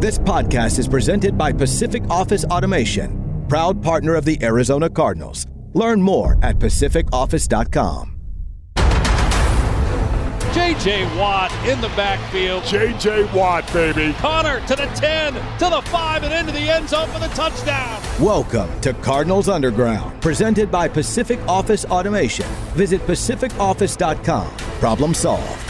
This podcast is presented by Pacific Office Automation, proud partner of the Arizona Cardinals. Learn more at pacificoffice.com. J.J. Watt in the backfield. J.J. Watt, baby. Connor to the 10, to the 5, and into the end zone for the touchdown. Welcome to Cardinals Underground, presented by Pacific Office Automation. Visit pacificoffice.com. Problem solved.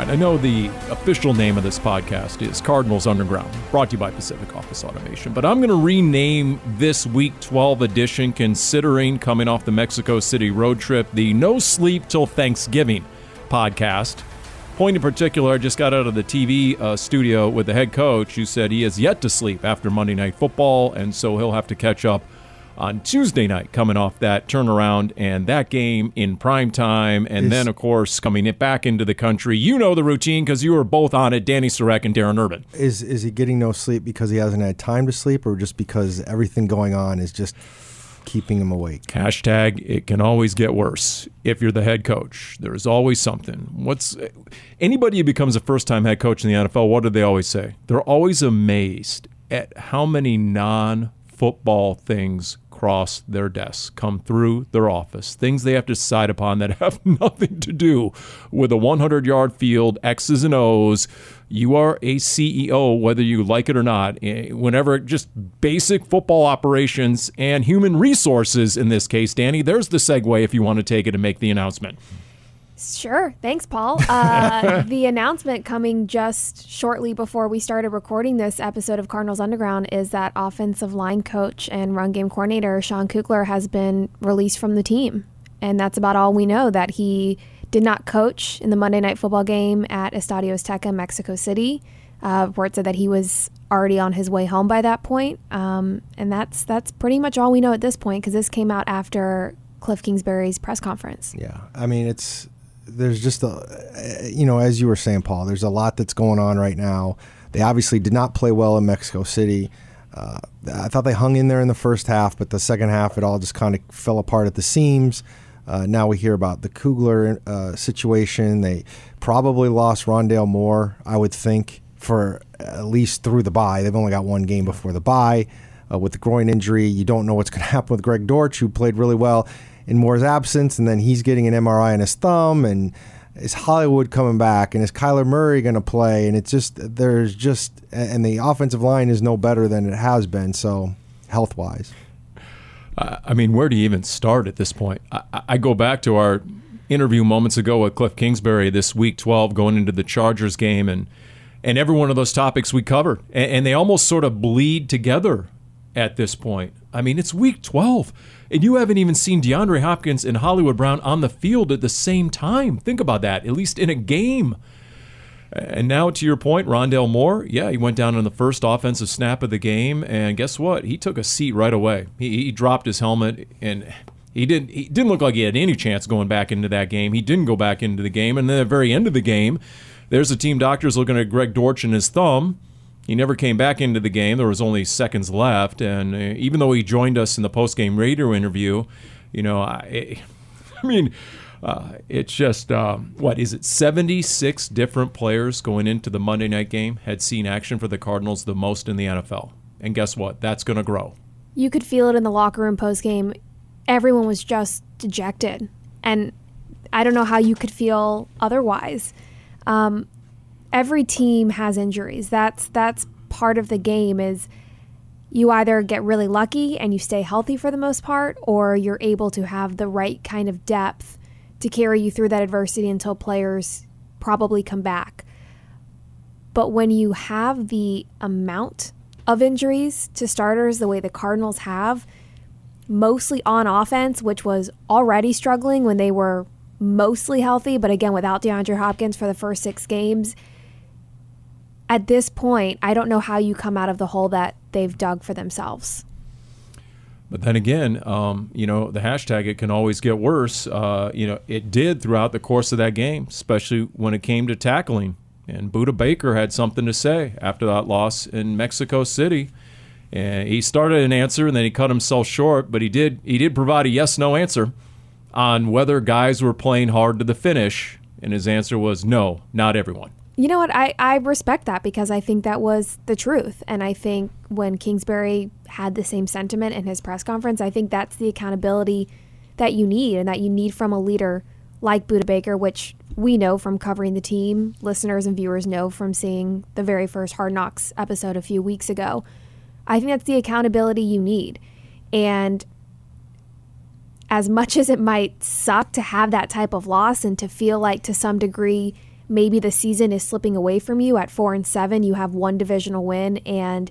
Right, I know the official name of this podcast is Cardinals Underground, brought to you by Pacific Office Automation, but I'm going to rename this Week 12 edition, considering coming off the Mexico City road trip, the No Sleep Till Thanksgiving podcast. Point in particular, I just got out of the TV uh, studio with the head coach who said he has yet to sleep after Monday Night Football, and so he'll have to catch up on Tuesday night, coming off that turnaround and that game in prime time, and is, then of course coming it back into the country. You know the routine because you were both on it, Danny Sureck and Darren Urban. Is is he getting no sleep because he hasn't had time to sleep, or just because everything going on is just keeping him awake? Hashtag it can always get worse if you're the head coach. There's always something. What's anybody who becomes a first time head coach in the NFL? What do they always say? They're always amazed at how many non football things across their desks, come through their office, things they have to decide upon that have nothing to do with a 100 yard field, X's and O's. You are a CEO, whether you like it or not. Eh, whenever just basic football operations and human resources, in this case, Danny, there's the segue if you want to take it and make the announcement. Sure. Thanks, Paul. Uh, the announcement coming just shortly before we started recording this episode of Cardinals Underground is that offensive line coach and run game coordinator Sean Kugler has been released from the team. And that's about all we know that he did not coach in the Monday night football game at Estadio Azteca, Mexico City. Uh, report said that he was already on his way home by that point. Um, and that's that's pretty much all we know at this point because this came out after Cliff Kingsbury's press conference. Yeah, I mean it's there's just a, you know, as you were saying, Paul, there's a lot that's going on right now. They obviously did not play well in Mexico City. Uh, I thought they hung in there in the first half, but the second half, it all just kind of fell apart at the seams. Uh, now we hear about the Kugler uh, situation. They probably lost Rondale Moore, I would think, for at least through the bye. They've only got one game before the bye. Uh, with the groin injury, you don't know what's going to happen with Greg Dortch, who played really well in Moore's absence, and then he's getting an MRI on his thumb, and is Hollywood coming back, and is Kyler Murray going to play? And it's just there's just and the offensive line is no better than it has been. So health wise, I mean, where do you even start at this point? I, I go back to our interview moments ago with Cliff Kingsbury this week 12 going into the Chargers game and and every one of those topics we covered and, and they almost sort of bleed together at this point. I mean, it's week 12 and you haven't even seen DeAndre Hopkins and Hollywood Brown on the field at the same time. Think about that, at least in a game. And now to your point, Rondale Moore, yeah, he went down on the first offensive snap of the game, and guess what? He took a seat right away. He, he dropped his helmet, and he didn't. He didn't look like he had any chance going back into that game. He didn't go back into the game, and then at the very end of the game, there's the team doctors looking at Greg Dortch and his thumb, he never came back into the game. There was only seconds left, and uh, even though he joined us in the post-game radio interview, you know, I, I mean, uh, it's just um, what is it? Seventy-six different players going into the Monday night game had seen action for the Cardinals the most in the NFL, and guess what? That's going to grow. You could feel it in the locker room post-game. Everyone was just dejected, and I don't know how you could feel otherwise. Um, every team has injuries. That's that's part of the game is you either get really lucky and you stay healthy for the most part or you're able to have the right kind of depth to carry you through that adversity until players probably come back. But when you have the amount of injuries to starters the way the Cardinals have, mostly on offense, which was already struggling when they were mostly healthy, but again, without DeAndre Hopkins for the first six games, at this point, I don't know how you come out of the hole that they've dug for themselves. But then again, um, you know, the hashtag it can always get worse. Uh, you know, it did throughout the course of that game, especially when it came to tackling. And Budda Baker had something to say after that loss in Mexico City. And he started an answer and then he cut himself short, but he did he did provide a yes no answer on whether guys were playing hard to the finish. And his answer was no, not everyone. You know what? I, I respect that because I think that was the truth. And I think when Kingsbury had the same sentiment in his press conference, I think that's the accountability that you need and that you need from a leader like Budda Baker, which we know from covering the team, listeners and viewers know from seeing the very first Hard Knocks episode a few weeks ago. I think that's the accountability you need. And as much as it might suck to have that type of loss and to feel like to some degree maybe the season is slipping away from you at 4 and 7 you have one divisional win and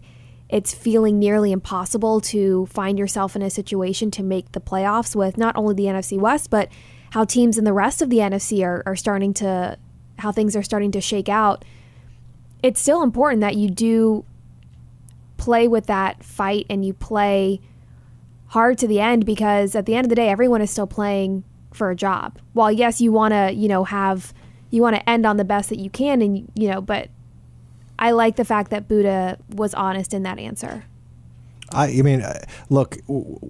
it's feeling nearly impossible to find yourself in a situation to make the playoffs with not only the NFC West but how teams in the rest of the NFC are, are starting to how things are starting to shake out it's still important that you do play with that fight and you play hard to the end because at the end of the day, everyone is still playing for a job. While yes, you want to, you know, have you want to end on the best that you can, and you know, but I like the fact that Budda was honest in that answer. I, I mean, uh, look,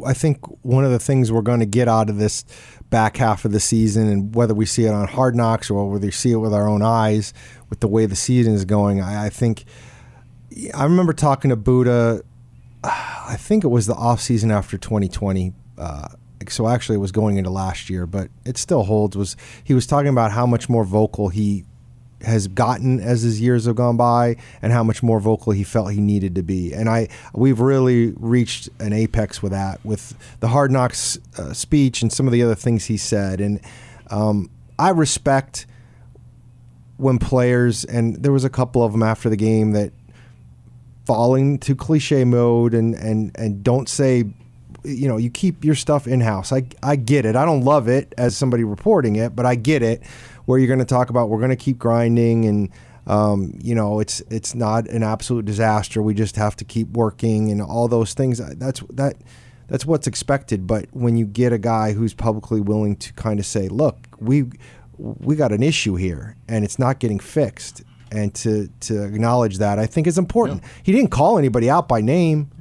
I think one of the things we're going to get out of this back half of the season, and whether we see it on Hard Knocks or whether we see it with our own eyes, with the way the season is going, I, I think I remember talking to Budda I think it was the off season after 2020. Uh, so actually, it was going into last year, but it still holds. Was he was talking about how much more vocal he has gotten as his years have gone by, and how much more vocal he felt he needed to be. And I, we've really reached an apex with that, with the Hard Knocks uh, speech and some of the other things he said. And um, I respect when players, and there was a couple of them after the game that falling to cliche mode and and and don't say you know you keep your stuff in house i i get it i don't love it as somebody reporting it but i get it where you're going to talk about we're going to keep grinding and um, you know it's it's not an absolute disaster we just have to keep working and all those things that's that that's what's expected but when you get a guy who's publicly willing to kind of say look we we got an issue here and it's not getting fixed and to to acknowledge that I think is important. Yeah. He didn't call anybody out by name,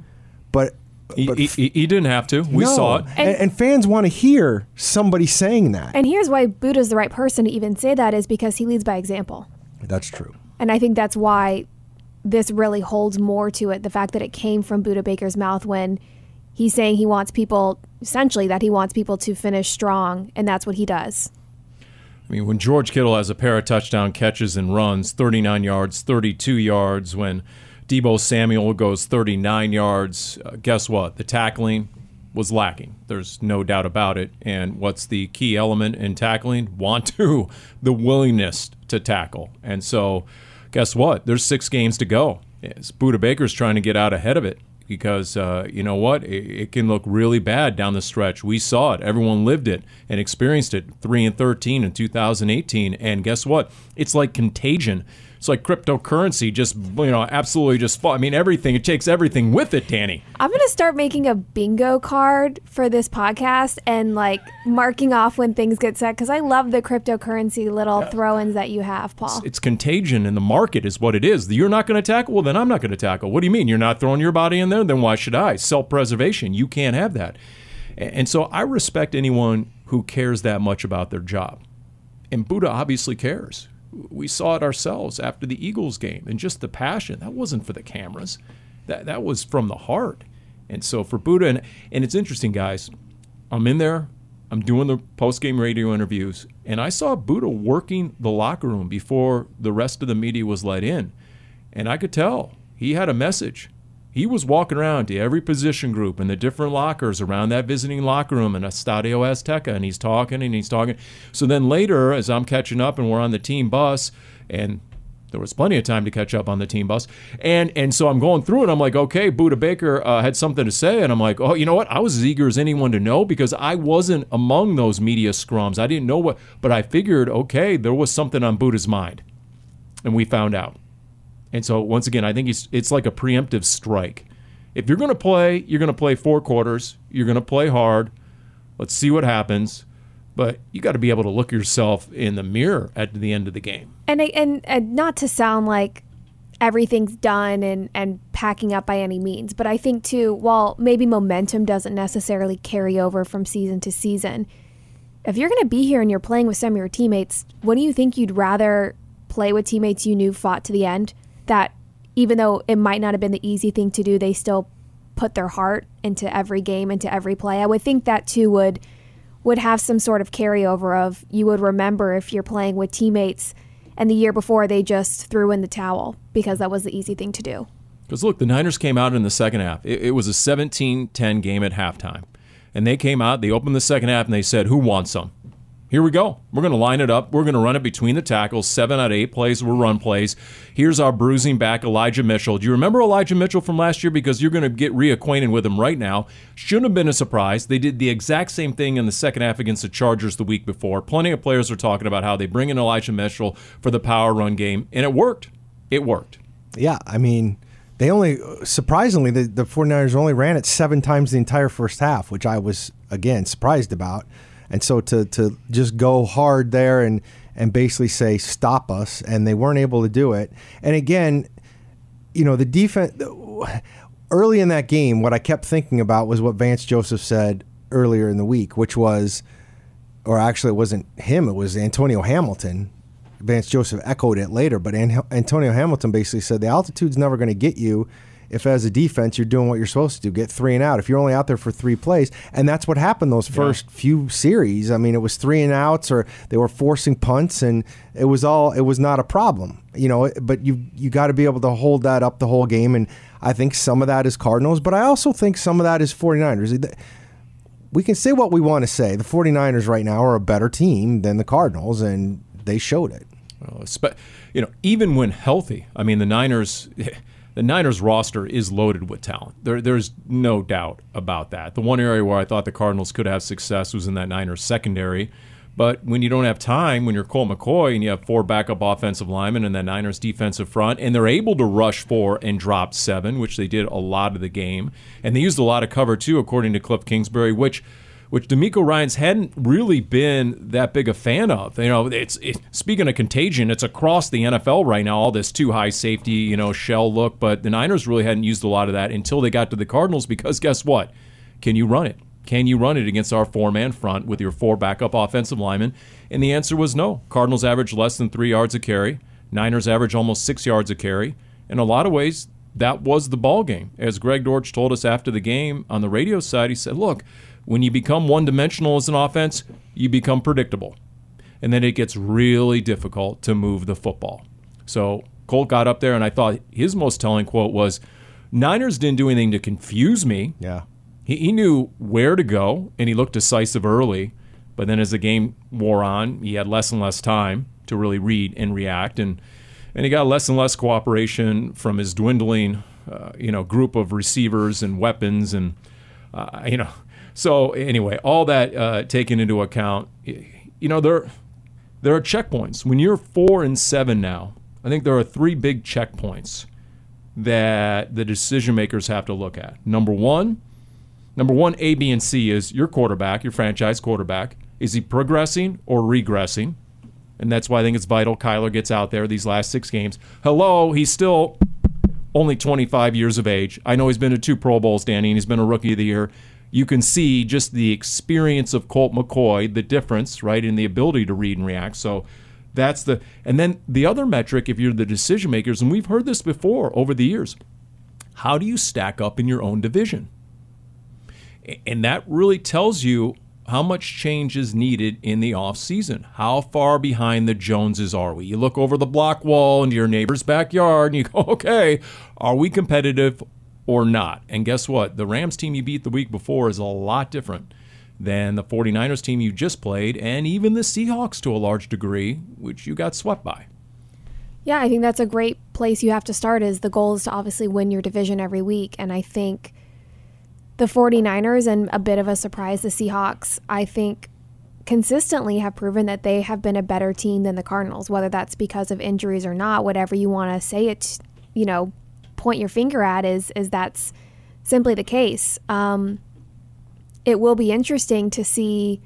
but. He, but he, he didn't have to. We no. saw it. And, and, fans want to hear somebody saying that. And here's why Budda's the right person to even say that is because he leads by example. That's true. And I think that's why this really holds more to it. The fact that it came from Budda Baker's mouth when he's saying he wants people, essentially, that he wants people to finish strong, and that's what he does. I mean, when George Kittle has a pair of touchdown catches and runs, 39 yards, 32 yards, when Deebo Samuel goes 39 yards, uh, guess what? The tackling was lacking. There's no doubt about it. And what's the key element in tackling? Want to, the willingness to tackle. And so, guess what? There's six games to go. Yes, Budda Baker's trying to get out ahead of it because uh, you know what? It, it, can look really bad down the stretch. We saw it. Everyone lived it and experienced it. Three and thirteen in 2018, and guess what? It's like contagion it's like cryptocurrency just you know absolutely just fall. I mean everything it takes everything with it, Danny. I'm gonna start making a bingo card for this podcast and like marking off when things get set because I love the cryptocurrency little yeah. throw-ins that you have, Paul. It's, it's contagion in the market is what it is. You're not going to tackle. Well, then I'm not going to tackle. What do you mean? You're not throwing your body in there? Then why should I? Self-preservation. You can't have that. And so I respect anyone who cares that much about their job. And Budda obviously cares we saw it ourselves after the Eagles game and just the passion. That wasn't for the cameras. That that was from the heart. And so for Budda and and it's interesting guys. I'm in there. I'm doing the post-game radio interviews and I saw Budda working the locker room before the rest of the media was let in. And I could tell he had a message he was walking around to every position group in the different lockers around that visiting locker room in Estadio Azteca, and he's talking and he's talking. So then later, as I'm catching up and we're on the team bus, and there was plenty of time to catch up on the team bus, and and so I'm going through it. I'm like, okay, Budda Baker uh, had something to say, and I'm like, oh, you know what? I was as eager as anyone to know because I wasn't among those media scrums. I didn't know what, but I figured, okay, there was something on Budda's mind, and we found out. And so once again, I think it's like a preemptive strike. If you're going to play, you're going to play four quarters. You're going to play hard. Let's see what happens. But you got to be able to look yourself in the mirror at the end of the game. And, and and not to sound like everything's done and and packing up by any means, but I think too, while maybe momentum doesn't necessarily carry over from season to season, if you're going to be here and you're playing with some of your teammates, wouldn't you think you'd rather play with teammates you knew fought to the end? That even though it might not have been the easy thing to do, they still put their heart into every game, into every play. I would think that too would would have some sort of carryover of you would remember if you're playing with teammates and the year before they just threw in the towel because that was the easy thing to do. Because look, the Niners came out in the second half. It, it was a 17 10 game at halftime. And they came out, they opened the second half, and they said, Who wants some? Here we go. We're going to line it up. We're going to run it between the tackles. Seven out of eight plays were run plays. Here's our bruising back, Elijah Mitchell. Do you remember Elijah Mitchell from last year? Because you're going to get reacquainted with him right now. Shouldn't have been a surprise. They did the exact same thing in the second half against the Chargers the week before. Plenty of players are talking about how they bring in Elijah Mitchell for the power run game, and it worked. It worked. Yeah, I mean, they only, surprisingly, the, the 49ers only ran it seven times the entire first half, which I was, again, surprised about. And so to to just go hard there and and basically say stop us, and they weren't able to do it. And again, you know, the defense early in that game, what I kept thinking about was what Vance Joseph said earlier in the week, which was, or actually, it wasn't him; it was Antonio Hamilton. Vance Joseph echoed it later, but Antonio Hamilton basically said the altitude's never going to get you if as a defense you're doing what you're supposed to do, get three and out. If you're only out there for three plays, and that's what happened those first yeah. few series. I mean, it was three and outs, or they were forcing punts, and it was all it was not a problem, you know. But you you got to be able to hold that up the whole game, and I think some of that is Cardinals, but I also think some of that is 49ers. We can say what we want to say. The 49ers right now are a better team than the Cardinals, and they showed it. Well, you know, even when healthy, I mean, the Niners the Niners roster is loaded with talent. There, there's no doubt about that. The one area where I thought the Cardinals could have success was in that Niners secondary. But when you don't have time, when you're Colt McCoy and you have four backup offensive linemen and the Niners defensive front, and they're able to rush four and drop seven, which they did a lot of the game, and they used a lot of cover two, according to Cliff Kingsbury, which – which DeMeco Ryans hadn't really been that big a fan of. You know, it's it, speaking of contagion, it's across the NFL right now. All this two high safety, you know, shell look, but the Niners really hadn't used a lot of that until they got to the Cardinals. Because guess what? Can you run it? Can you run it against our four man front with your four backup offensive linemen? And the answer was no. Cardinals average less than three yards a carry. Niners average almost six yards a carry. In a lot of ways, that was the ball game. As Greg Dortch told us after the game on the radio side, he said, "Look, when you become one dimensional as an offense, you become predictable. And then it gets really difficult to move the football. So Colt got up there, and I thought his most telling quote was Niners didn't do anything to confuse me. Yeah. He, he knew where to go, and he looked decisive early. But then as the game wore on, he had less and less time to really read and react. And, and he got less and less cooperation from his dwindling uh, you know, group of receivers and weapons. And, uh, you know, so anyway, all that uh, taken into account, you know there there are checkpoints. When you're four and seven now, I think there are three big checkpoints that the decision makers have to look at. Number one, number one, A, B, and C is your quarterback, your franchise quarterback. Is he progressing or regressing? And that's why I think it's vital Kyler gets out there these last six games. Hello, he's still only 25 years of age. I know he's been to two Pro Bowls, Danny, and he's been a rookie of the year you can see just the experience of Colt McCoy, the difference, right, in the ability to read and react. So that's the and then the other metric if you're the decision makers and we've heard this before over the years. How do you stack up in your own division? And that really tells you how much change is needed in the off season. How far behind the Joneses are we? You look over the block wall into your neighbor's backyard and you go, "Okay, are we competitive or not. And guess what? The Rams team you beat the week before is a lot different than the 49ers team you just played, and even the Seahawks to a large degree, which you got swept by. Yeah, I think that's a great place you have to start is the goal is to obviously win your division every week. And I think the 49ers and a bit of a surprise, the Seahawks, I think consistently have proven that they have been a better team than the Cardinals, whether that's because of injuries or not, whatever you want to say it, you know, point your finger at is is that's simply the case. Um, it will be interesting to see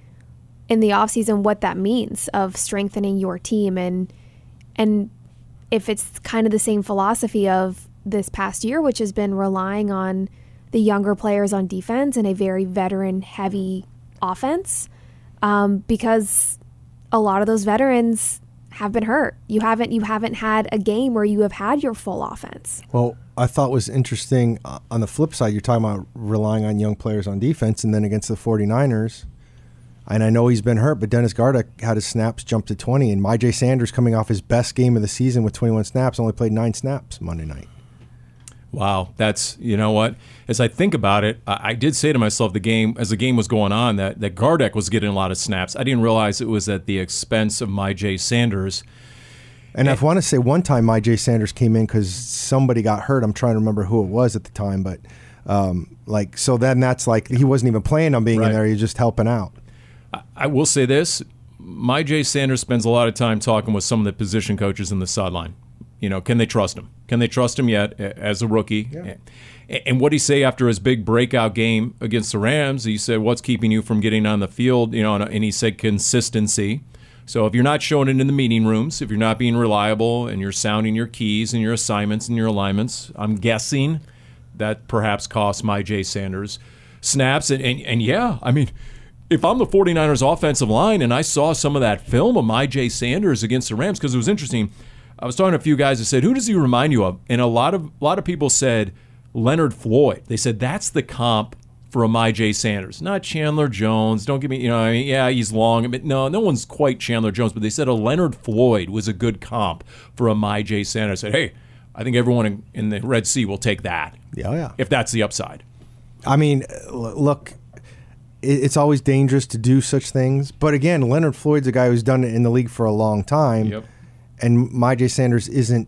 in the offseason what that means of strengthening your team and and if it's kind of the same philosophy of this past year, which has been relying on the younger players on defense and a very veteran heavy offense, um, because a lot of those veterans have been hurt. You haven't you haven't had a game where you have had your full offense. Well, I thought was interesting uh, on the flip side, you're talking about relying on young players on defense, and then against the 49ers, and I know he's been hurt, but Dennis Gardeck had his snaps jump to 20, and Myjai Sanders coming off his best game of the season with 21 snaps, only played nine snaps Monday night. Wow, that's you know what. As I think about it, I, I, did say to myself the game as the game was going on that that Gardeck was getting a lot of snaps. I didn't realize it was at the expense of Myjai Sanders. And, and I want to say one time Myjai Sanders came in because somebody got hurt. I'm trying to remember who it was at the time, but um, like so then that's like he wasn't even planning on being right. in there. He was just helping out. I, I will say this: Myjai Sanders spends a lot of time talking with some of the position coaches in the sideline. You know, can they trust him? Can they trust him yet as a rookie? Yeah. And what did he say after his big breakout game against the Rams? He said, "What's keeping you from getting on the field?" You know, and he said consistency. So if you're not showing it in the meeting rooms, if you're not being reliable, and you're sounding your keys and your assignments and your alignments, I'm guessing that perhaps cost Myjai Sanders snaps. And, and, and yeah, I mean, if I'm the 49ers offensive line and I saw some of that film of Myjai Sanders against the Rams, because it was interesting – I was talking to a few guys that said, "Who does he remind you of?" And a lot of a lot of people said Leonard Floyd. They said that's the comp for a Myjai Sanders, not Chandler Jones. Don't give me, you know, I mean, yeah, he's long, but no, no one's quite Chandler Jones. But they said a Leonard Floyd was a good comp for a Myjai Sanders. I said, hey, I think everyone in, in the Red Sea will take that. Yeah, oh, yeah. If that's the upside. I mean, look, it's always dangerous to do such things. But again, Leonard Floyd's a guy who's done it in the league for a long time. Yep and Myjai Sanders isn't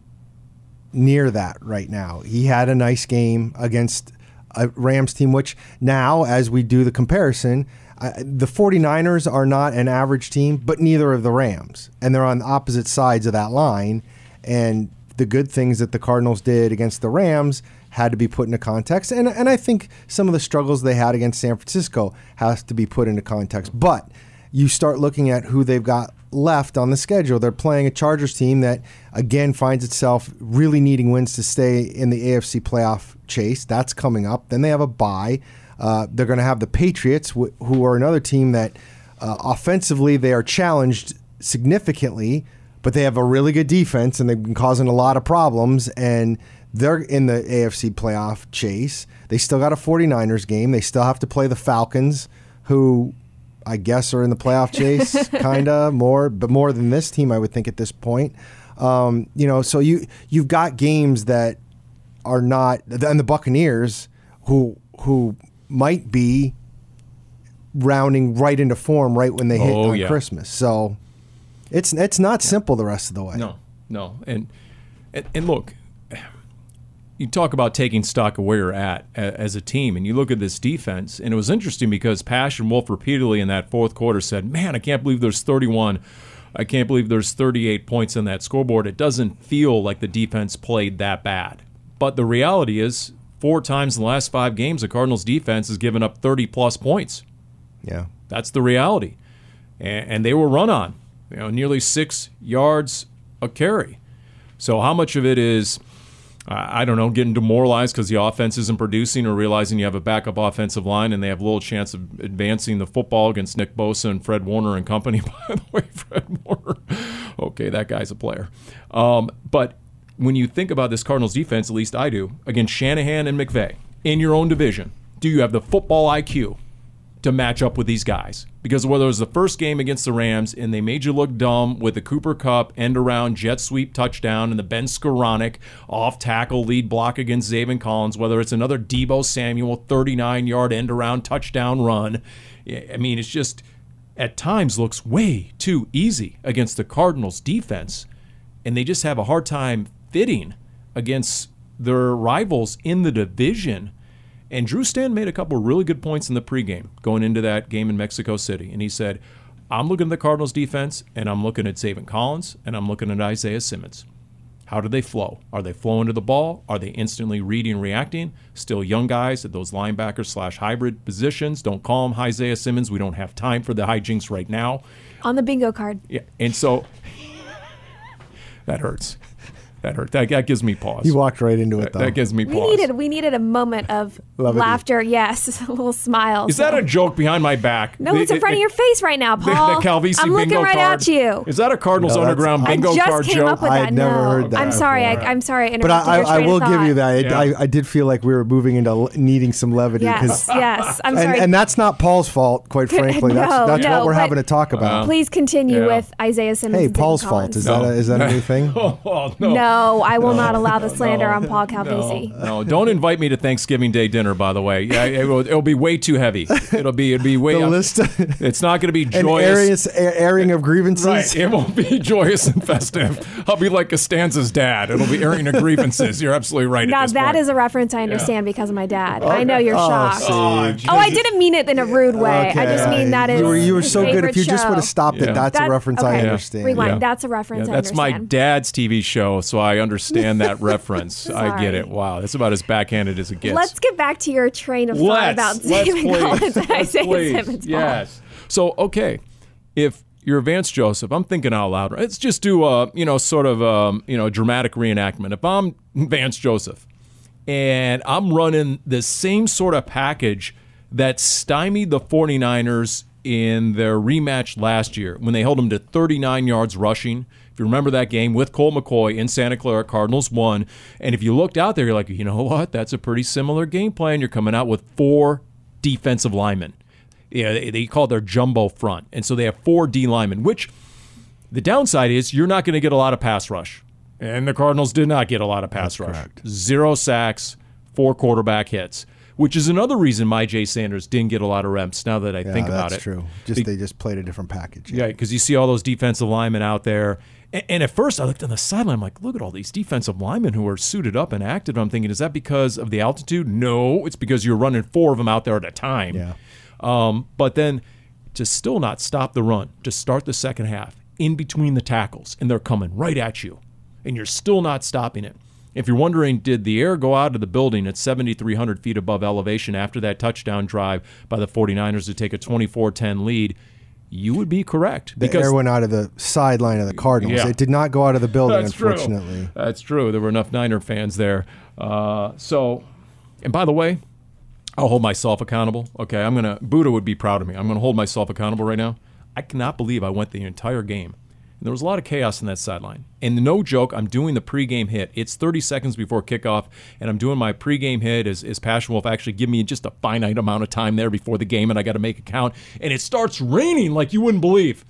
near that right now. He had a nice game against a Rams team, which now, as we do the comparison, uh, the 49ers are not an average team, but neither of the Rams. And they're on opposite sides of that line. And the good things that the Cardinals did against the Rams had to be put into context. And, and I think some of the struggles they had against San Francisco has to be put into context. But you start looking at who they've got left on the schedule. They're playing a Chargers team that, again, finds itself really needing wins to stay in the AFC playoff chase. That's coming up. Then they have a bye. Uh, they're going to have the Patriots, wh- who are another team that uh, offensively they are challenged significantly, but they have a really good defense and they've been causing a lot of problems. And they're in the AFC playoff chase. They still got a 49ers game. They still have to play the Falcons, who I guess, are in the playoff chase, kind of more, but more than this team, I would think at this point. Um, you know, so you you've got games that are not, and the Buccaneers, who who might be rounding right into form right when they hit oh, on yeah. Christmas. So it's it's not simple the rest of the way. No, no, and and, and look, you talk about taking stock of where you're at as a team, and you look at this defense, and it was interesting because Pasch and Wolf repeatedly in that fourth quarter said, "Man, I can't believe there's 31. I can't believe there's 38 points on that scoreboard. It doesn't feel like the defense played that bad." But the reality is, four times in the last five games, the Cardinals' defense has given up 30 plus points. Yeah, that's the reality, and they were run on, you know, nearly six yards a carry. So how much of it is I don't know, getting demoralized because the offense isn't producing or realizing you have a backup offensive line and they have little chance of advancing the football against Nick Bosa and Fred Warner and company. By the way, Fred Warner, okay, that guy's a player. Um, but when you think about this Cardinals defense, at least I do, against Shanahan and McVay in your own division, do you have the football IQ to match up with these guys. Because whether it was the first game against the Rams and they made you look dumb with the Cooper Kupp end around jet sweep touchdown and the Ben Skowronek off tackle lead block against Zaven Collins, whether it's another Deebo Samuel 39 yard end around touchdown run. I mean, it's just at times looks way too easy against the Cardinals defense. And they just have a hard time fitting against their rivals in the division. And Drew Stan made a couple really good points in the pregame going into that game in Mexico City. And he said, I'm looking at the Cardinals defense, and I'm looking at Zaven Collins, and I'm looking at Isaiah Simmons. How do they flow? Are they flowing to the ball? Are they instantly reading and reacting? Still young guys at those linebackers slash hybrid positions. Don't call them Isaiah Simmons. We don't have time for the hijinks right now. On the bingo card. Yeah, and so that hurts. That hurt. That, that gives me pause. You walked right into it, though. That gives me pause. We pause. needed we needed a moment of Levity. laughter. Yes, a little smile. Is that a joke behind my back? no? The- It's in the- front of your face right now, The, the Paul. Calvisi I'm looking bingo right card. at you. Is that a Cardinals No, that's- Underground I bingo I just card came joke? up with I that. had never no. heard that I'm sorry. I, before. I'm sorry. I But I, interrupted I, I will give you that. I, Yeah. I, I did feel like we were moving into needing some levity. Yes, yes. I'm and, sorry. and that's not Paul's fault, quite frankly. That's, No, that's no, what we're having to talk about. Uh-huh. Please continue Yeah. with Isaiah Simmons. hey, Paul's fault. Is that a, that a new thing? Oh, no. No, I will not allow the slander on Paul Calvisi. No, no, don't invite me to Thanksgiving Day dinner. By the way, yeah, it will, it'll be way too heavy. It'll be, it'll be way. The list, It's not going to be an joyous. areas, airing of grievances. Right, it won't be joyous and festive. I'll be like Costanza's dad. It'll be airing of grievances. You're absolutely right. Now at this that point. is a reference I understand because of my dad. I know you're Oh, shocked. see. Oh, oh, oh, I didn't mean it in a rude way. I just mean that is You were, you were so good. If you just would have stopped Yeah. it, that's a That- reference I understand. Rewind. Yeah. That's a reference. Yeah, I that's my dad's TV show, so I understand that reference. I get it. Wow, that's about as backhanded as it gets. Let's get back to your train of thought about Zaven. Collins and Isaiah please. Simmons. Yes. So okay, if you're Vance Joseph, I'm thinking out loud. Let's just do a you know sort of um, you know dramatic reenactment. If I'm Vance Joseph, and I'm running the same sort of package that stymied the 49ers in their rematch last year when they held them to 39 yards rushing. If you remember that game with Colt McCoy in Santa Clara, Cardinals won. And if you looked out there, you're like, you know what? That's a pretty similar game plan. You're coming out with four defensive linemen. Yeah, they, they call it their jumbo front. And so they have four D linemen, which the downside is you're not going to get a lot of pass rush. And the Cardinals did not get a lot of pass rush. Zero sacks, four quarterback hits, which is another reason Myjai Sanders didn't get a lot of reps now that I Yeah, think about it. that's true. Just Be- they just played a different package. yeah, because you see all those defensive linemen out there. And, at first, I looked on the sideline. I'm like, look at all these defensive linemen who are suited up and active. I'm thinking, is that because of the altitude? No, it's because you're running four of them out there at a time. Yeah. Um, but then to still not stop the run, to start the second half in between the tackles, and they're coming right at you, and you're still not stopping it. If you're wondering, did the air go out of the building at 7,300 feet above elevation after that touchdown drive by the 49ers to take a 24 10 lead? You would be correct. The air went out of the sideline of the Cardinals. Yeah. It did not go out of the building, That's true. unfortunately. That's true. There were enough Niner fans there. Uh, so, and by the way, I'll hold myself accountable. Okay, I'm gonna. Budda would be proud of me. I'm gonna hold myself accountable right now. I cannot believe I went the entire game. And there was a lot of chaos in that sideline. And no joke, I'm doing the pregame hit. It's 30 seconds before kickoff, and I'm doing my pregame hit as, as Pasch and Wolf actually give me just a finite amount of time there before the game, and I got to make a count. And it starts raining like you wouldn't believe.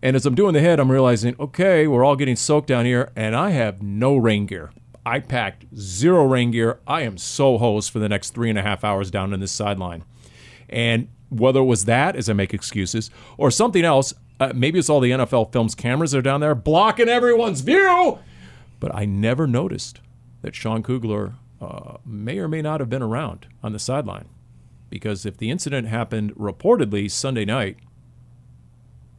And as I'm doing the hit, I'm realizing, okay, we're all getting soaked down here, and I have no rain gear. I packed zero rain gear. I am so hosed for the next three and a half hours down in this sideline. And whether it was that, as I make excuses, or something else, uh, maybe it's all the NFL Films cameras that are down there blocking everyone's view. But I never noticed that Sean Kugler uh, may or may not have been around on the sideline. Because if the incident happened reportedly Sunday night,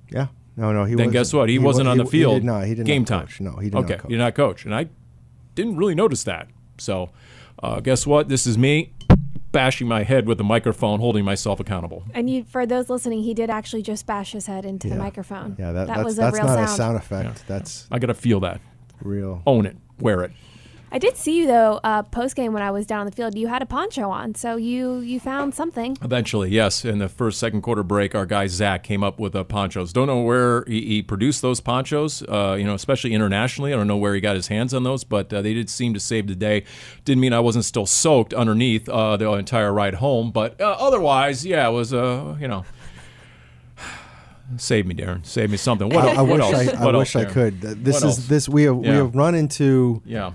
Yeah. No, no. He then guess what? He, wa- wasn't on the he field. did not. He did game time. No, he did okay, not coach. you're not coach, and I didn't really notice that. So, uh, guess what? This is me bashing my head with a microphone, holding myself accountable. And you, for those listening, he did actually just bash his head into the microphone. Yeah, that, that's, was a that's real not sound. a sound effect. That's I got to feel that, real. own it, wear it. I did see you though uh, post game when I was down on the field. You had a poncho on, so you you found something. Eventually, yes. In the first, second quarter break, our guy Zach came up with uh, ponchos. Don't know where he, he produced those ponchos, uh, you know, especially internationally. I don't know where he got his hands on those, but uh, they did seem to save the day. Didn't mean I wasn't still soaked underneath uh, the entire ride home, but uh, otherwise, yeah, it was, uh, you know. Save me, Darren. Save me something. What, I, I what wish else? I, I What wish else, I could. This What is else? this we have we have run into Yeah.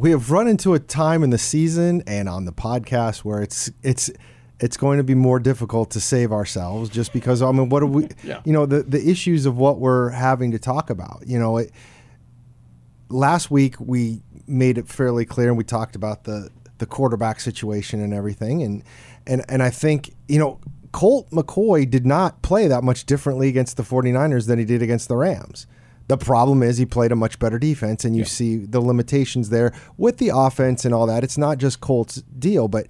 We have run into a time in the season and on the podcast where it's it's it's going to be more difficult to save ourselves just because I mean what do we Yeah. you know the the issues of what we're having to talk about you know it, last week we made it fairly clear and we talked about the the quarterback situation and everything and and and I think you know Colt McCoy did not play that much differently against the 49ers than he did against the Rams The problem is he played a much better defense, and you Yeah. see the limitations there with the offense and all that. It's not just Colts' deal, but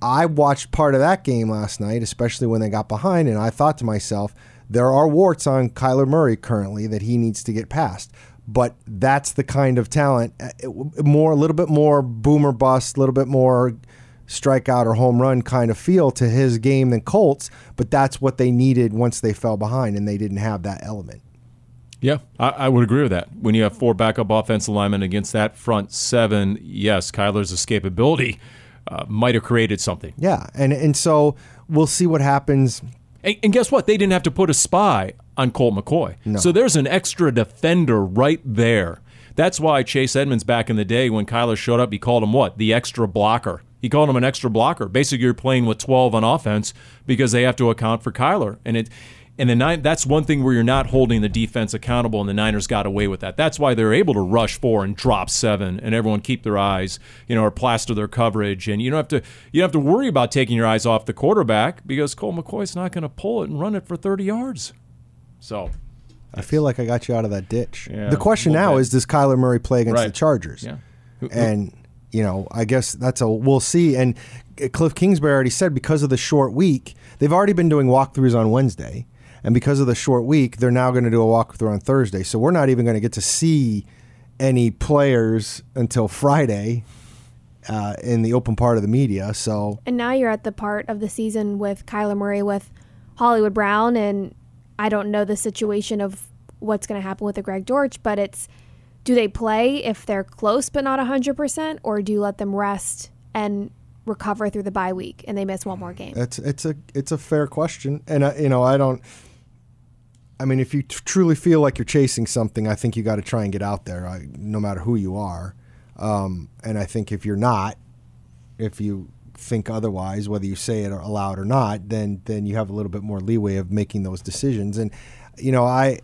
I watched part of that game last night, especially when they got behind, and I thought to myself, there are warts on Kyler Murray currently that he needs to get past. But that's the kind of talent, uh, more a little bit more boomer bust, a little bit more strikeout or home run kind of feel to his game than Colts. But that's what they needed once they fell behind, and they didn't have that element. Yeah, I, I would agree with that. When you have four backup offensive linemen against that front seven, yes, Kyler's escapability uh, might have created something. Yeah, and and so we'll see what happens. And, and guess what? They didn't have to put a spy on Colt McCoy. So there's an extra defender right there. That's why Chase Edmonds back in the day when Kyler showed up, he called him what? The extra blocker. He called him an extra blocker. Basically, you're playing with 12 on offense because they have to account for Kyler. And it and the nine that's one thing where you're not holding the defense accountable and the Niners got away with that. That's why they're able to rush four and drop seven and everyone keep their eyes, you know, or plaster their coverage and you don't have to you don't have to worry about taking your eyes off the quarterback because Colt McCoy's not going to pull it and run it for 30 yards. So, I feel like I got you out of that ditch. Yeah, the question now bit. is, does Kyler Murray play against the Chargers? yeah. Who- who- And you know, I guess that's a we'll see. And Cliff Kingsbury already said because of the short week, they've already been doing walkthroughs on Wednesday, and because of the short week, they're now going to do a walkthrough on Thursday. So we're not even going to get to see any players until Friday uh, in the open part of the media. So And now you're at the part of the season with Kyler Murray with Hollywood Brown, and I don't know the situation of what's going to happen with the Greg Dortch, but it's do they play if they're close but not 100%, or do you let them rest and recover through the bye week and they miss one more game? It's it's a it's a fair question, and I, you know I don't. I mean, if you t- truly feel like you're chasing something, I think you got to try and get out there, I, no matter who you are. Um, and I think if you're not, if you think otherwise, whether you say it aloud or not, then then you have a little bit more leeway of making those decisions. And you know, I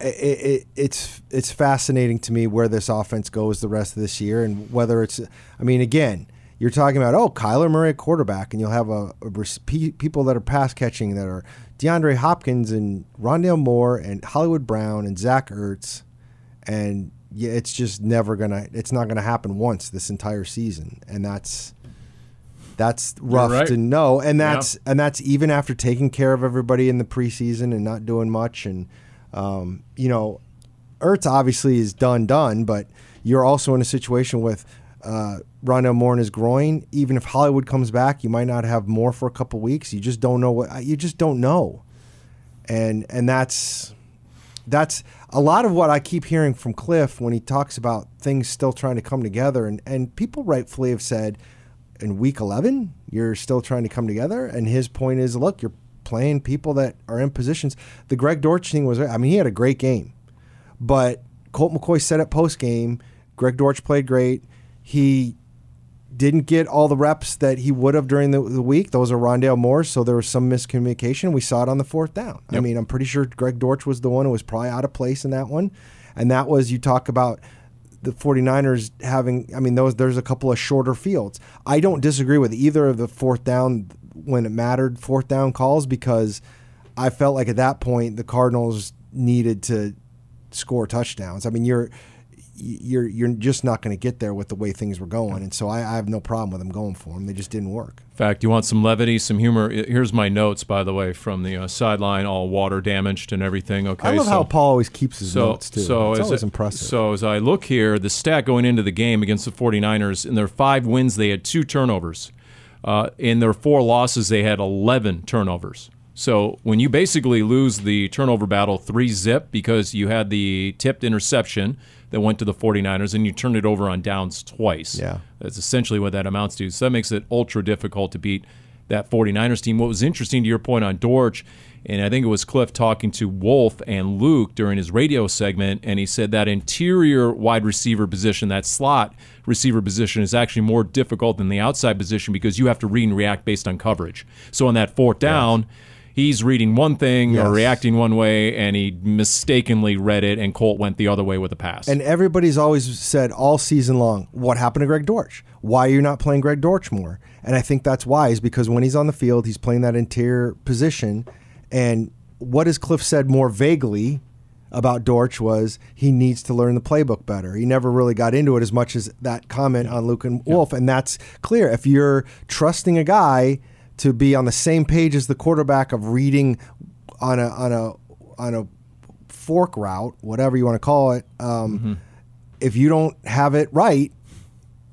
it, it, it's it's fascinating to me where this offense goes the rest of this year, and whether it's. I mean, again, you're talking about oh Kyler Murray quarterback, and you'll have a, a people that are pass catching that are DeAndre Hopkins and Rondale Moore and Hollywood Brown and Zach Ertz, and yeah, it's just never gonna. It's not gonna happen once this entire season, and that's that's rough right. to know, and Yeah. that's and that's even after taking care of everybody in the preseason and not doing much, and um, you know, Ertz obviously is done done, but you're also in a situation with uh, Rondale Moore in his groin. Even if Hollywood comes back, you might not have more for a couple weeks. You just don't know what uh, you just don't know, and and that's that's a lot of what I keep hearing from Cliff when he talks about things still trying to come together, and and people rightfully have said in week 11 you're still trying to come together and his point is look you're playing people that are in positions the greg dortch thing was i mean he had a great game but colt mccoy said it post game greg dortch played great he didn't get all the reps that he would have during the, the week. Those are rondale moore so there was some miscommunication. We saw it on the fourth down. I mean i'm pretty sure greg dortch was the one who was probably out of place in that one. And that was you talk about the 49ers having I mean those there's a couple of shorter fields. I don't disagree with either of the fourth down when it mattered fourth down calls because I felt like at that point the Cardinals needed to score touchdowns. I mean you're you're you're just not going to get there with the way things were going, and so I, I have no problem with them going for them. They just didn't work. In fact, you want some levity, some humor. Here's my notes, by the way, from the uh, sideline, all water damaged and everything. Okay, I love so, how Paul always keeps his so, notes too. So it's as always I- impressive. So as I look here, the stat going into the game against the 49ers, in their five wins, they had two turnovers. Uh, in their four losses, they had 11 turnovers. So when you basically lose the turnover battle three zip because you had the tipped interception that went to the 49ers and you turned it over on downs twice. Yeah. That's essentially what that amounts to. So that makes it ultra difficult to beat that 49ers team. What was interesting to your point on Dortch, and I think it was Cliff talking to Wolf and Luke during his radio segment, and he said that interior wide receiver position, that slot receiver position, is actually more difficult than the outside position because you have to read and react based on coverage. So on that fourth down, he's reading one thing Yes. or reacting one way, and he mistakenly read it, and Colt went the other way with the pass. And everybody's always said all season long, what happened to Greg Dortch? Why are you not playing Greg Dortch more? And I think that's wise because when he's on the field, he's playing that interior position. And what has Cliff said more vaguely about Dortch was he needs to learn the playbook better. He never really got into it as much as that comment on Luke and Wolf, and that's clear. If you're trusting a guy to be on the same page as the quarterback of reading on a on a on a fork route, whatever you want to call it, um, Mm-hmm. if you don't have it right,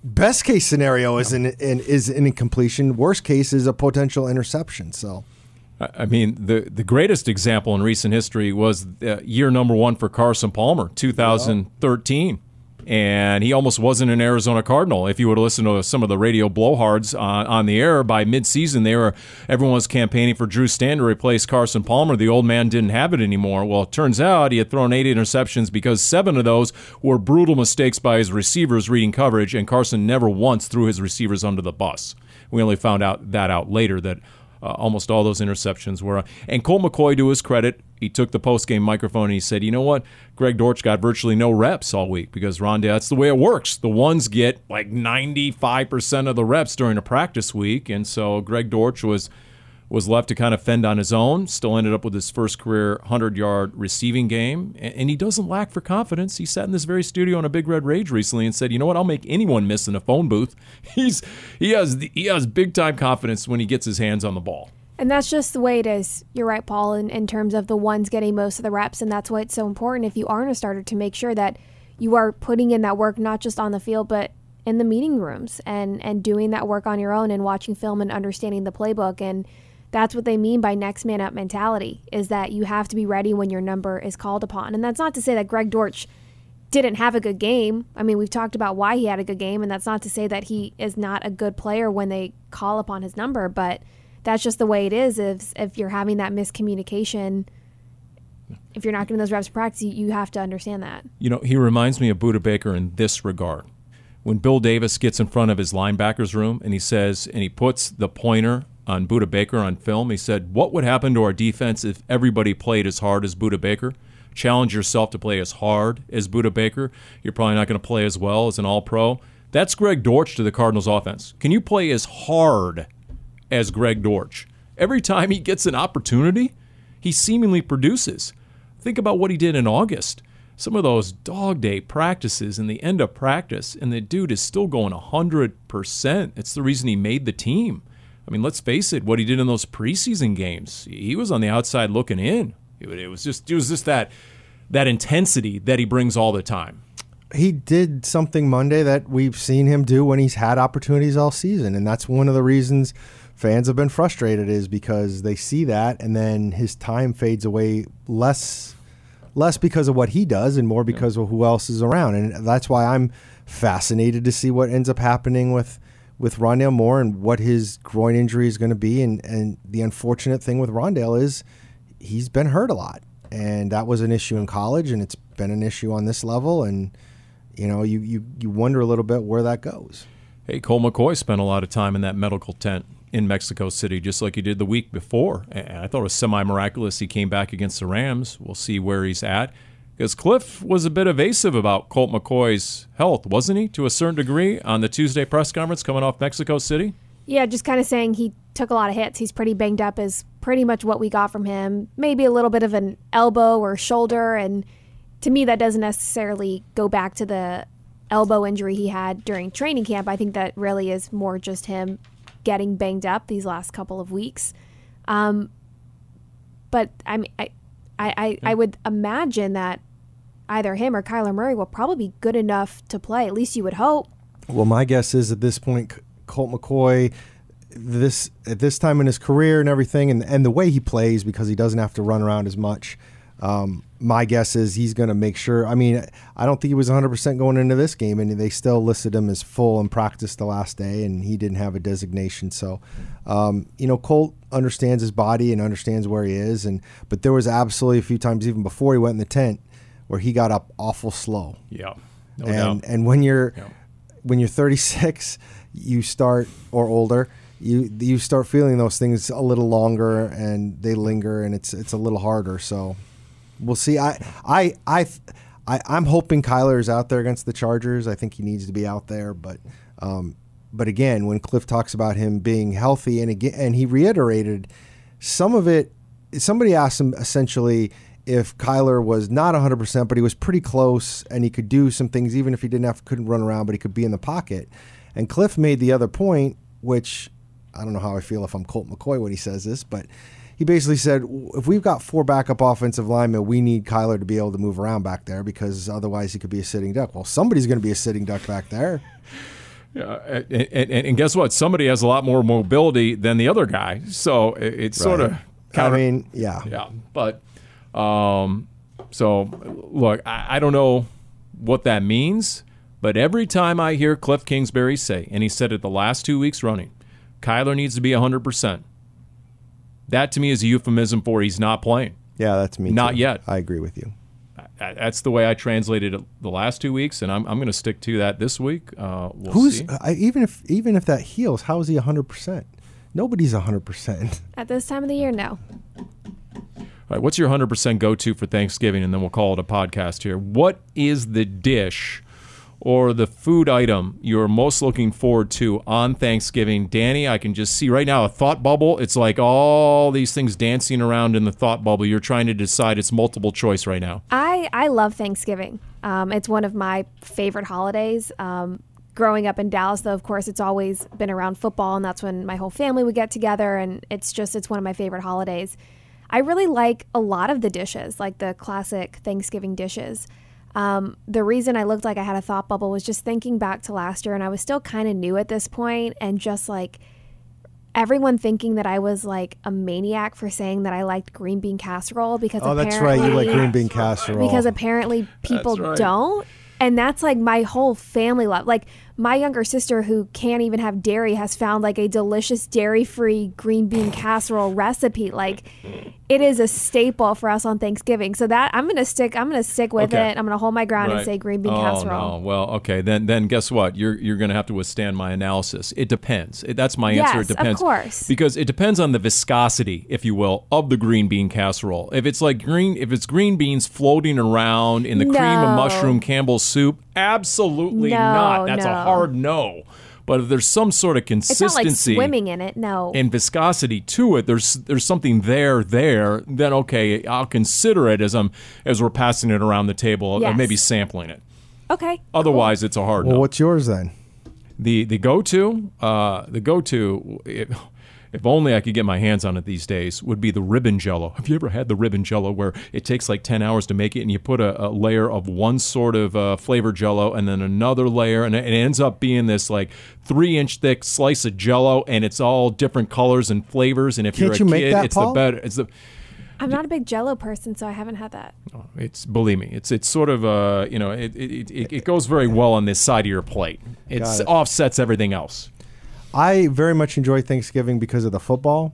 best case scenario is an, an is an incompletion. Worst case is a potential interception. So. I mean, the the greatest example in recent history was uh, year number one for Carson Palmer, 2013. And he almost wasn't an Arizona Cardinal. If you would have listened to some of the radio blowhards on, on the air by midseason, they were everyone was campaigning for Drew Stanton to replace Carson Palmer. The old man didn't have it anymore. Well, it turns out he had thrown eight interceptions because seven of those were brutal mistakes by his receivers reading coverage, and Carson never once threw his receivers under the bus. We only found out that out later that uh, almost all those interceptions were. And Colt McCoy, to his credit, he took the post-game microphone and he said, "You know what? Greg Dortch got virtually no reps all week because Rondale. That's the way it works. The ones get like 95% of the reps during a practice week, and so Greg Dortch was." Was left to kind of fend on his own. Still ended up with his first career 100 yard receiving game. And, he doesn't lack for confidence. He sat in this very studio on a Big Red Rage recently and said, "You know what? I'll make anyone miss in a phone booth." He's he has he has big time confidence when he gets his hands on the ball. And that's just the way it is. You're right, Paul, in, in terms of the ones getting most of the reps. And that's why it's so important if you aren't a starter to make sure that you are putting in that work, not just on the field, but in the meeting rooms and, and doing that work on your own and watching film and understanding the playbook. And that's what they mean by next man up mentality is that you have to be ready when your number is called upon. And that's not to say that Greg Dortch didn't have a good game. I mean, we've talked about why he had a good game, and that's not to say that he is not a good player when they call upon his number, but that's just the way it is. If if you're having that miscommunication, if you're not getting those reps in practice, you, you have to understand that. You know, he reminds me of Budda Baker in this regard. When Bill Davis gets in front of his linebackers room and he says, and he puts the pointer on Budda Baker on film, he said, What would happen to our defense if everybody played as hard as Budda Baker? Challenge yourself to play as hard as Budda Baker. You're probably not going to play as well as an all pro. That's Greg Dortch to the Cardinals offense. Can you play as hard as Greg Dortch? Every time he gets an opportunity, he seemingly produces. Think about what he did in August. Some of those dog day practices and the end of practice, and the dude is still going 100%. It's the reason he made the team. I mean, let's face it, what he did in those preseason games, he was on the outside looking in. It was just it was just that that intensity that he brings all the time. he did something Monday that we've seen him do when he's had opportunities all season, and that's one of the reasons fans have been frustrated is because they see that, and then his time fades away less, less because of what he does and more because of who else is around, and that's why I'm fascinated to see what ends up happening with with Rondale Moore and what his groin injury is going to be, and and the unfortunate thing with Rondale is he's been hurt a lot, and that was an issue in college, and it's been an issue on this level, and you know, you, you, you wonder a little bit where that goes. Hey, Colt McCoy spent a lot of time in that medical tent in Mexico City, just like he did the week before. And I thought it was semi miraculous he came back against the Rams. We'll see where he's at. Because Cliff was a bit evasive about Colt McCoy's health, wasn't he, to a certain degree, on the Tuesday press conference coming off Mexico City? Yeah, just kind of saying he took a lot of hits. He's pretty banged up, is pretty much what we got from him. Maybe a little bit of an elbow or shoulder. And to me, that doesn't necessarily go back to the elbow injury he had during training camp. I think that really is more just him getting banged up these last couple of weeks. Um, but I mean, I, I, I, I would imagine that either him or Kyler Murray will probably be good enough to play. At least you would hope. Well, my guess is at this point, Colt McCoy, this at this time in his career and everything, and, and the way he plays because he doesn't have to run around as much. Um, my guess is he's going to make sure. I mean, I don't think he was 100% going into this game, and they still listed him as full in practice the last day, and he didn't have a designation. So, um, you know, Colt understands his body and understands where he is, and but there was absolutely a few times even before he went in the tent where he got up awful slow. Yeah. No and doubt. and when you're Yeah. when you're 36, you start or older, you you start feeling those things a little longer and they linger and it's it's a little harder. So we'll see. I I I. I, I'm hoping Kyler is out there against the Chargers. I think he needs to be out there, but um, but again, when Cliff talks about him being healthy, and again, and he reiterated some of it. Somebody asked him essentially, if Kyler was not 100%, but he was pretty close and he could do some things, even if he didn't have couldn't run around, but he could be in the pocket. And Cliff made the other point, which I don't know how I feel if I'm Colt McCoy when he says this, but he basically said if we've got four backup offensive linemen, we need Kyler to be able to move around back there because otherwise he could be a sitting duck. Well, somebody's going to be a sitting duck back there. Yeah, and, and, and guess what? Somebody has a lot more mobility than the other guy, so it- it's sort of. I mean, yeah. Yeah, but um, so look, I, I don't know what that means, but every time I hear Cliff Kingsbury say, and he said it the last two weeks running, Kyler needs to be hundred percent. That to me is a euphemism for he's not playing. Yeah, that's me. Not too. yet. I agree with you. That- That's the way I translated it the last two weeks, and I'm, I'm going to stick to that this week. Uh, we'll Who's see. I, even if even if that heals, how is he 100%? Nobody's 100%. At this time of the year, no. All right, what's your 100% go to for Thanksgiving? And then we'll call it a podcast here. What is the dish or the food item you're most looking forward to on Thanksgiving? Danny, I can just see right now a thought bubble. It's like all these things dancing around in the thought bubble. You're trying to decide. It's multiple choice right now. I, I love Thanksgiving. Um, it's one of my favorite holidays. Um, growing up in Dallas, though, of course, it's always been around football, and that's when my whole family would get together, and it's just it's one of my favorite holidays. I really like a lot of the dishes, like the classic Thanksgiving dishes. Um, the reason I looked like I had a thought bubble was just thinking back to last year, and I was still kind of new at this point, and just like everyone thinking that I was like a maniac for saying that I liked green bean casserole because Oh, that's right. You like apparently- green bean casserole. because apparently people right. don't and that's like my whole family love like my younger sister who can't even have dairy has found like a delicious dairy-free green bean casserole recipe like it is a staple for us on thanksgiving so that i'm gonna stick i'm gonna stick with Okay. it i'm gonna hold my ground and say green bean oh, casserole No. Well, okay. Then then guess what? You're you're going to have to withstand my analysis. It depends. It, that's my answer. Yes, It of depends. course. Because it depends on the viscosity, if you will, of the green bean casserole. If it's like green if it's green beans floating around in the cream of mushroom Campbell's soup, absolutely No, not. That's a hard no. But if there's some sort of it's not like consistency swimming in it no and viscosity to it there's there's something there there then okay i'll consider it as i'm as we're passing it around the table or Yes. maybe sampling it okay otherwise it's a hard well, no what's yours then? the the go-to uh the go-to if, if only I could get my hands on it these days, would be the ribbon jello. Have you ever had the ribbon jello where it takes like 10 hours to make it and you put a, a layer of one sort of uh, flavor jello and then another layer and it, it ends up being this like three inch thick slice of jello and it's all different colors and flavors. And if Can't you're a you make kid, that, it's Paul? the better. It's the, i'm not a big jello person so i haven't had that it's believe me, it's it's sort of uh you know it it, it, it goes very well on this side of your plate. It Got it. offsets everything else. I very much enjoy Thanksgiving because of the football.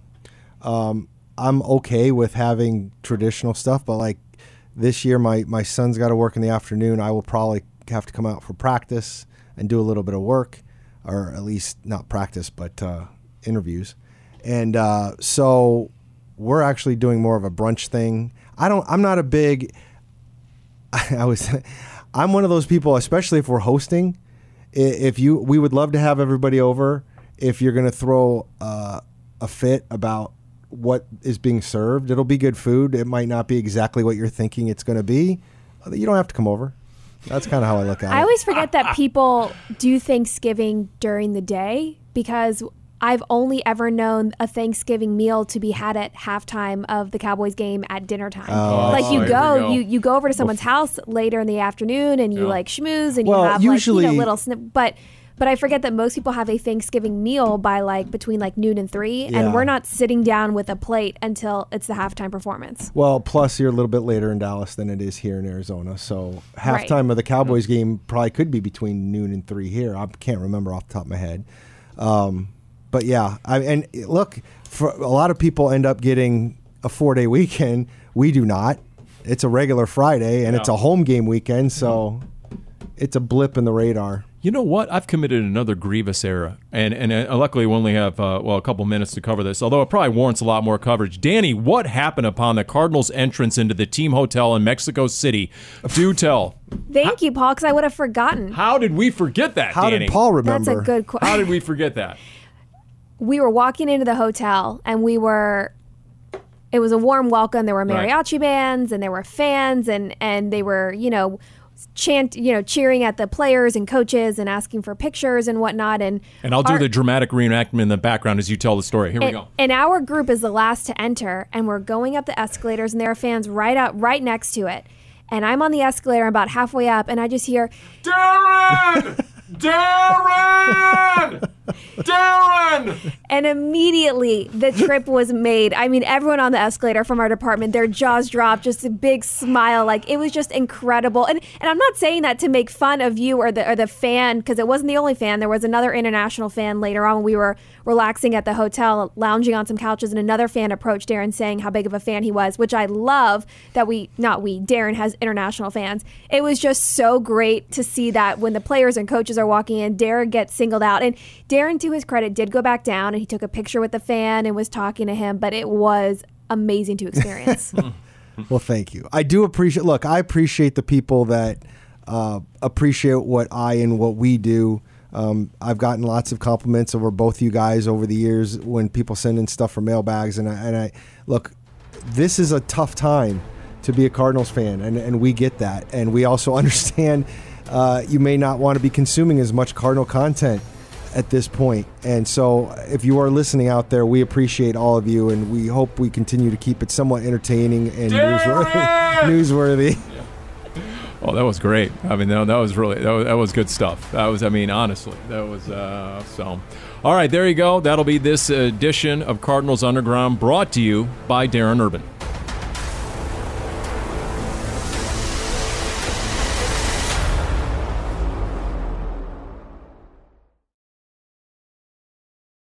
Um, I'm okay with having traditional stuff, but like this year, my my son's got to work in the afternoon. I will probably have to come out for practice and do a little bit of work, or at least not practice, but uh, interviews. And uh, so we're actually doing more of a brunch thing. I don't. I'm not a big. I was. I'm one of those people, especially if we're hosting. If you, we would love to have everybody over. If you're going to throw uh, a fit about what is being served, it'll be good food. It might not be exactly what you're thinking it's going to be. You don't have to come over. That's kind of how I look at it. I always forget that people do Thanksgiving during the day because I've only ever known a Thanksgiving meal to be had at halftime of the Cowboys game at dinner time. like Oh, you here go, go. you you go over to someone's house later in the afternoon and you Yeah. like schmooze and Well, you have usually- like you know little snip but but I forget that most people have a Thanksgiving meal by like between like noon and three, Yeah. and we're not sitting down with a plate until it's the halftime performance. Well, plus you're a little bit later in Dallas than it is here in Arizona. So Right. halftime of the Cowboys game probably could be between noon and three here. I can't remember off the top of my head. Um, but yeah, I and look, for a lot of people end up getting a four day weekend. We do not. It's a regular Friday and it's a home game weekend, so it's a blip in the radar. You know what? I've committed another grievous error, and and uh, luckily we only have uh, well a couple minutes to cover this. Although it probably warrants a lot more coverage. Danny, what happened upon the Cardinals' entrance into the team hotel in Mexico City? Do tell. Thank you, Paul, because I would have forgotten. How did we forget that? How Danny? did Paul remember? That's a good question. How did we forget that? we were walking into the hotel and we were it was a warm welcome. There were Right. mariachi bands and there were fans and and they were you know chant you know cheering at the players and coaches and asking for pictures and whatnot. And And I'll do our- the dramatic reenactment in the background as you tell the story. Here we go. and our group is the last to enter, and we're going up the escalators, and there are fans right out, right next to it. And I'm on the escalator, about halfway up, and I just hear, Darren! Darren! Darren! and immediately the trip was made. I mean, everyone on the escalator from our department, their jaws dropped, just a big smile. Like it was just incredible. And and I'm not saying that to make fun of you or the or the fan because it wasn't the only fan. There was another international fan later on when we were relaxing at the hotel, lounging on some couches, and another fan approached Darren saying how big of a fan he was, which I love that we not we Darren has international fans. It was just so great to see that when the players and coaches are walking in, Darren gets singled out. And Darren, to his credit, did go back down and he took a picture with the fan and was talking to him, but it was amazing to experience. Well, thank you. I do appreciate. Look, I appreciate the people that uh, appreciate what I and what we do. Um, I've gotten lots of compliments over both you guys over the years when people send in stuff for mailbags, and I, and I look. This is a tough time to be a Cardinals fan, and, and we get that, and we also understand uh, you may not want to be consuming as much Cardinal content at this point. And so, if you are listening out there, we appreciate all of you, and we hope we continue to keep it somewhat entertaining and newsworthy. newsworthy. Oh, that was great. I mean, that, that was really that was, that was good stuff. That was, I mean, honestly, that was uh, so. All right, there you go. That'll be this edition of Cardinals Underground, brought to you by Darren Urban.